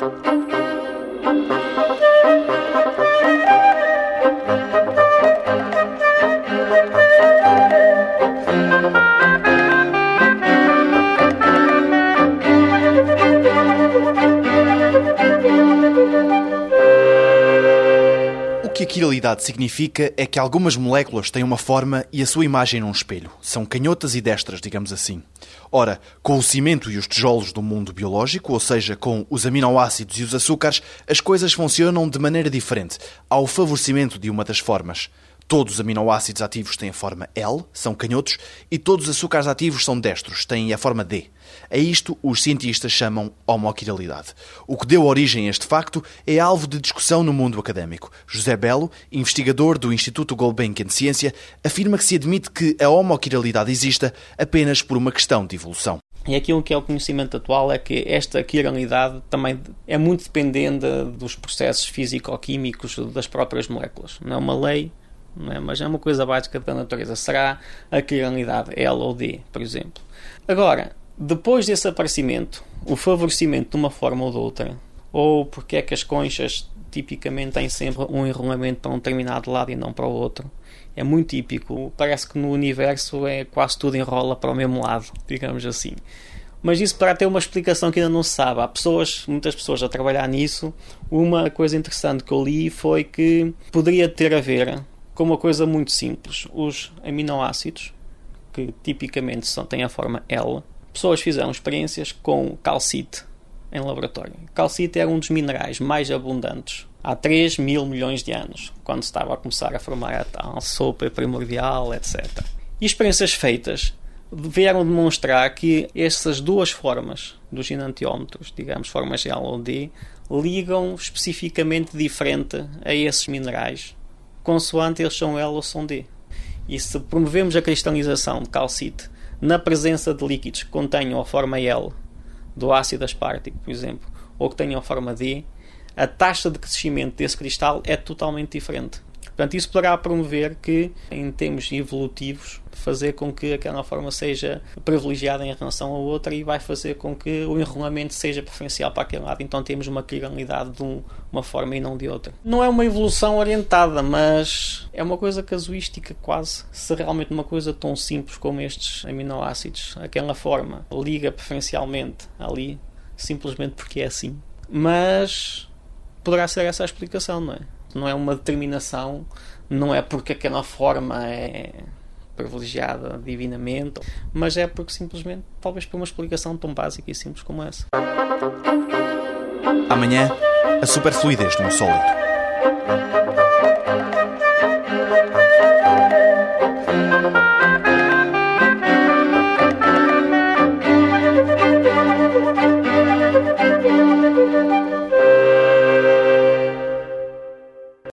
Thank you. Que a quiralidade significa é que algumas moléculas têm uma forma e a sua imagem num espelho. São canhotas e destras, digamos assim. Ora, com o cimento e os tijolos do mundo biológico, ou seja, com os aminoácidos e os açúcares, as coisas funcionam de maneira diferente, ao favorecimento de uma das formas. Todos os aminoácidos ativos têm a forma L, são canhotos, e todos os açúcares ativos são destros, têm a forma D. A isto os cientistas chamam homoquiralidade. O que deu origem a este facto é alvo de discussão no mundo académico. José Belo, investigador do Instituto Gulbenkian de Ciência, afirma que se admite que a homoquiralidade exista apenas por uma questão de evolução. E aquilo que é o conhecimento atual é que esta quiralidade também é muito dependente dos processos físico-químicos das próprias moléculas. Não é uma lei, é? mas é uma coisa básica da natureza. Será a quiralidade L ou D, por exemplo. Agora, depois desse aparecimento, o favorecimento de uma forma ou de outra, ou porque é que as conchas tipicamente têm sempre um enrolamento para um determinado lado e não para o outro, é muito típico. Parece que no universo é quase tudo enrola para o mesmo lado, digamos assim. Mas isso para ter uma explicação que ainda não se sabe. Há pessoas, muitas pessoas a trabalhar nisso. Uma coisa interessante que eu li foi que poderia ter a ver com uma coisa muito simples. Os aminoácidos, que tipicamente só têm a forma L, pessoas fizeram experiências com calcite em laboratório. Calcite era um dos minerais mais abundantes há 3 mil milhões de anos, quando estava a começar a formar a tal sopa primordial, etc. E experiências feitas vieram demonstrar que essas duas formas dos enantiómetros, digamos, formas L ou D, ligam especificamente diferente a esses minerais consoante eles são L ou são D. E se promovemos a cristalização de calcite na presença de líquidos que contenham a forma L do ácido aspartico, por exemplo, ou que tenham a forma D, a taxa de crescimento desse cristal é totalmente diferente. Portanto, isso poderá promover que, em termos evolutivos, fazer com que aquela forma seja privilegiada em relação à outra e vai fazer com que o enrolamento seja preferencial para aquele lado. Então temos uma quiralidade de um, uma forma e não de outra. Não é uma evolução orientada, mas é uma coisa casuística quase. Se realmente uma coisa tão simples como estes aminoácidos, aquela forma, liga preferencialmente ali, simplesmente porque é assim. Mas poderá ser essa a explicação, não é? Não é uma determinação, não é porque aquela forma é privilegiada divinamente, mas é porque simplesmente, talvez por uma explicação tão básica e simples como essa. Amanhã, a superfluidez de um sólido.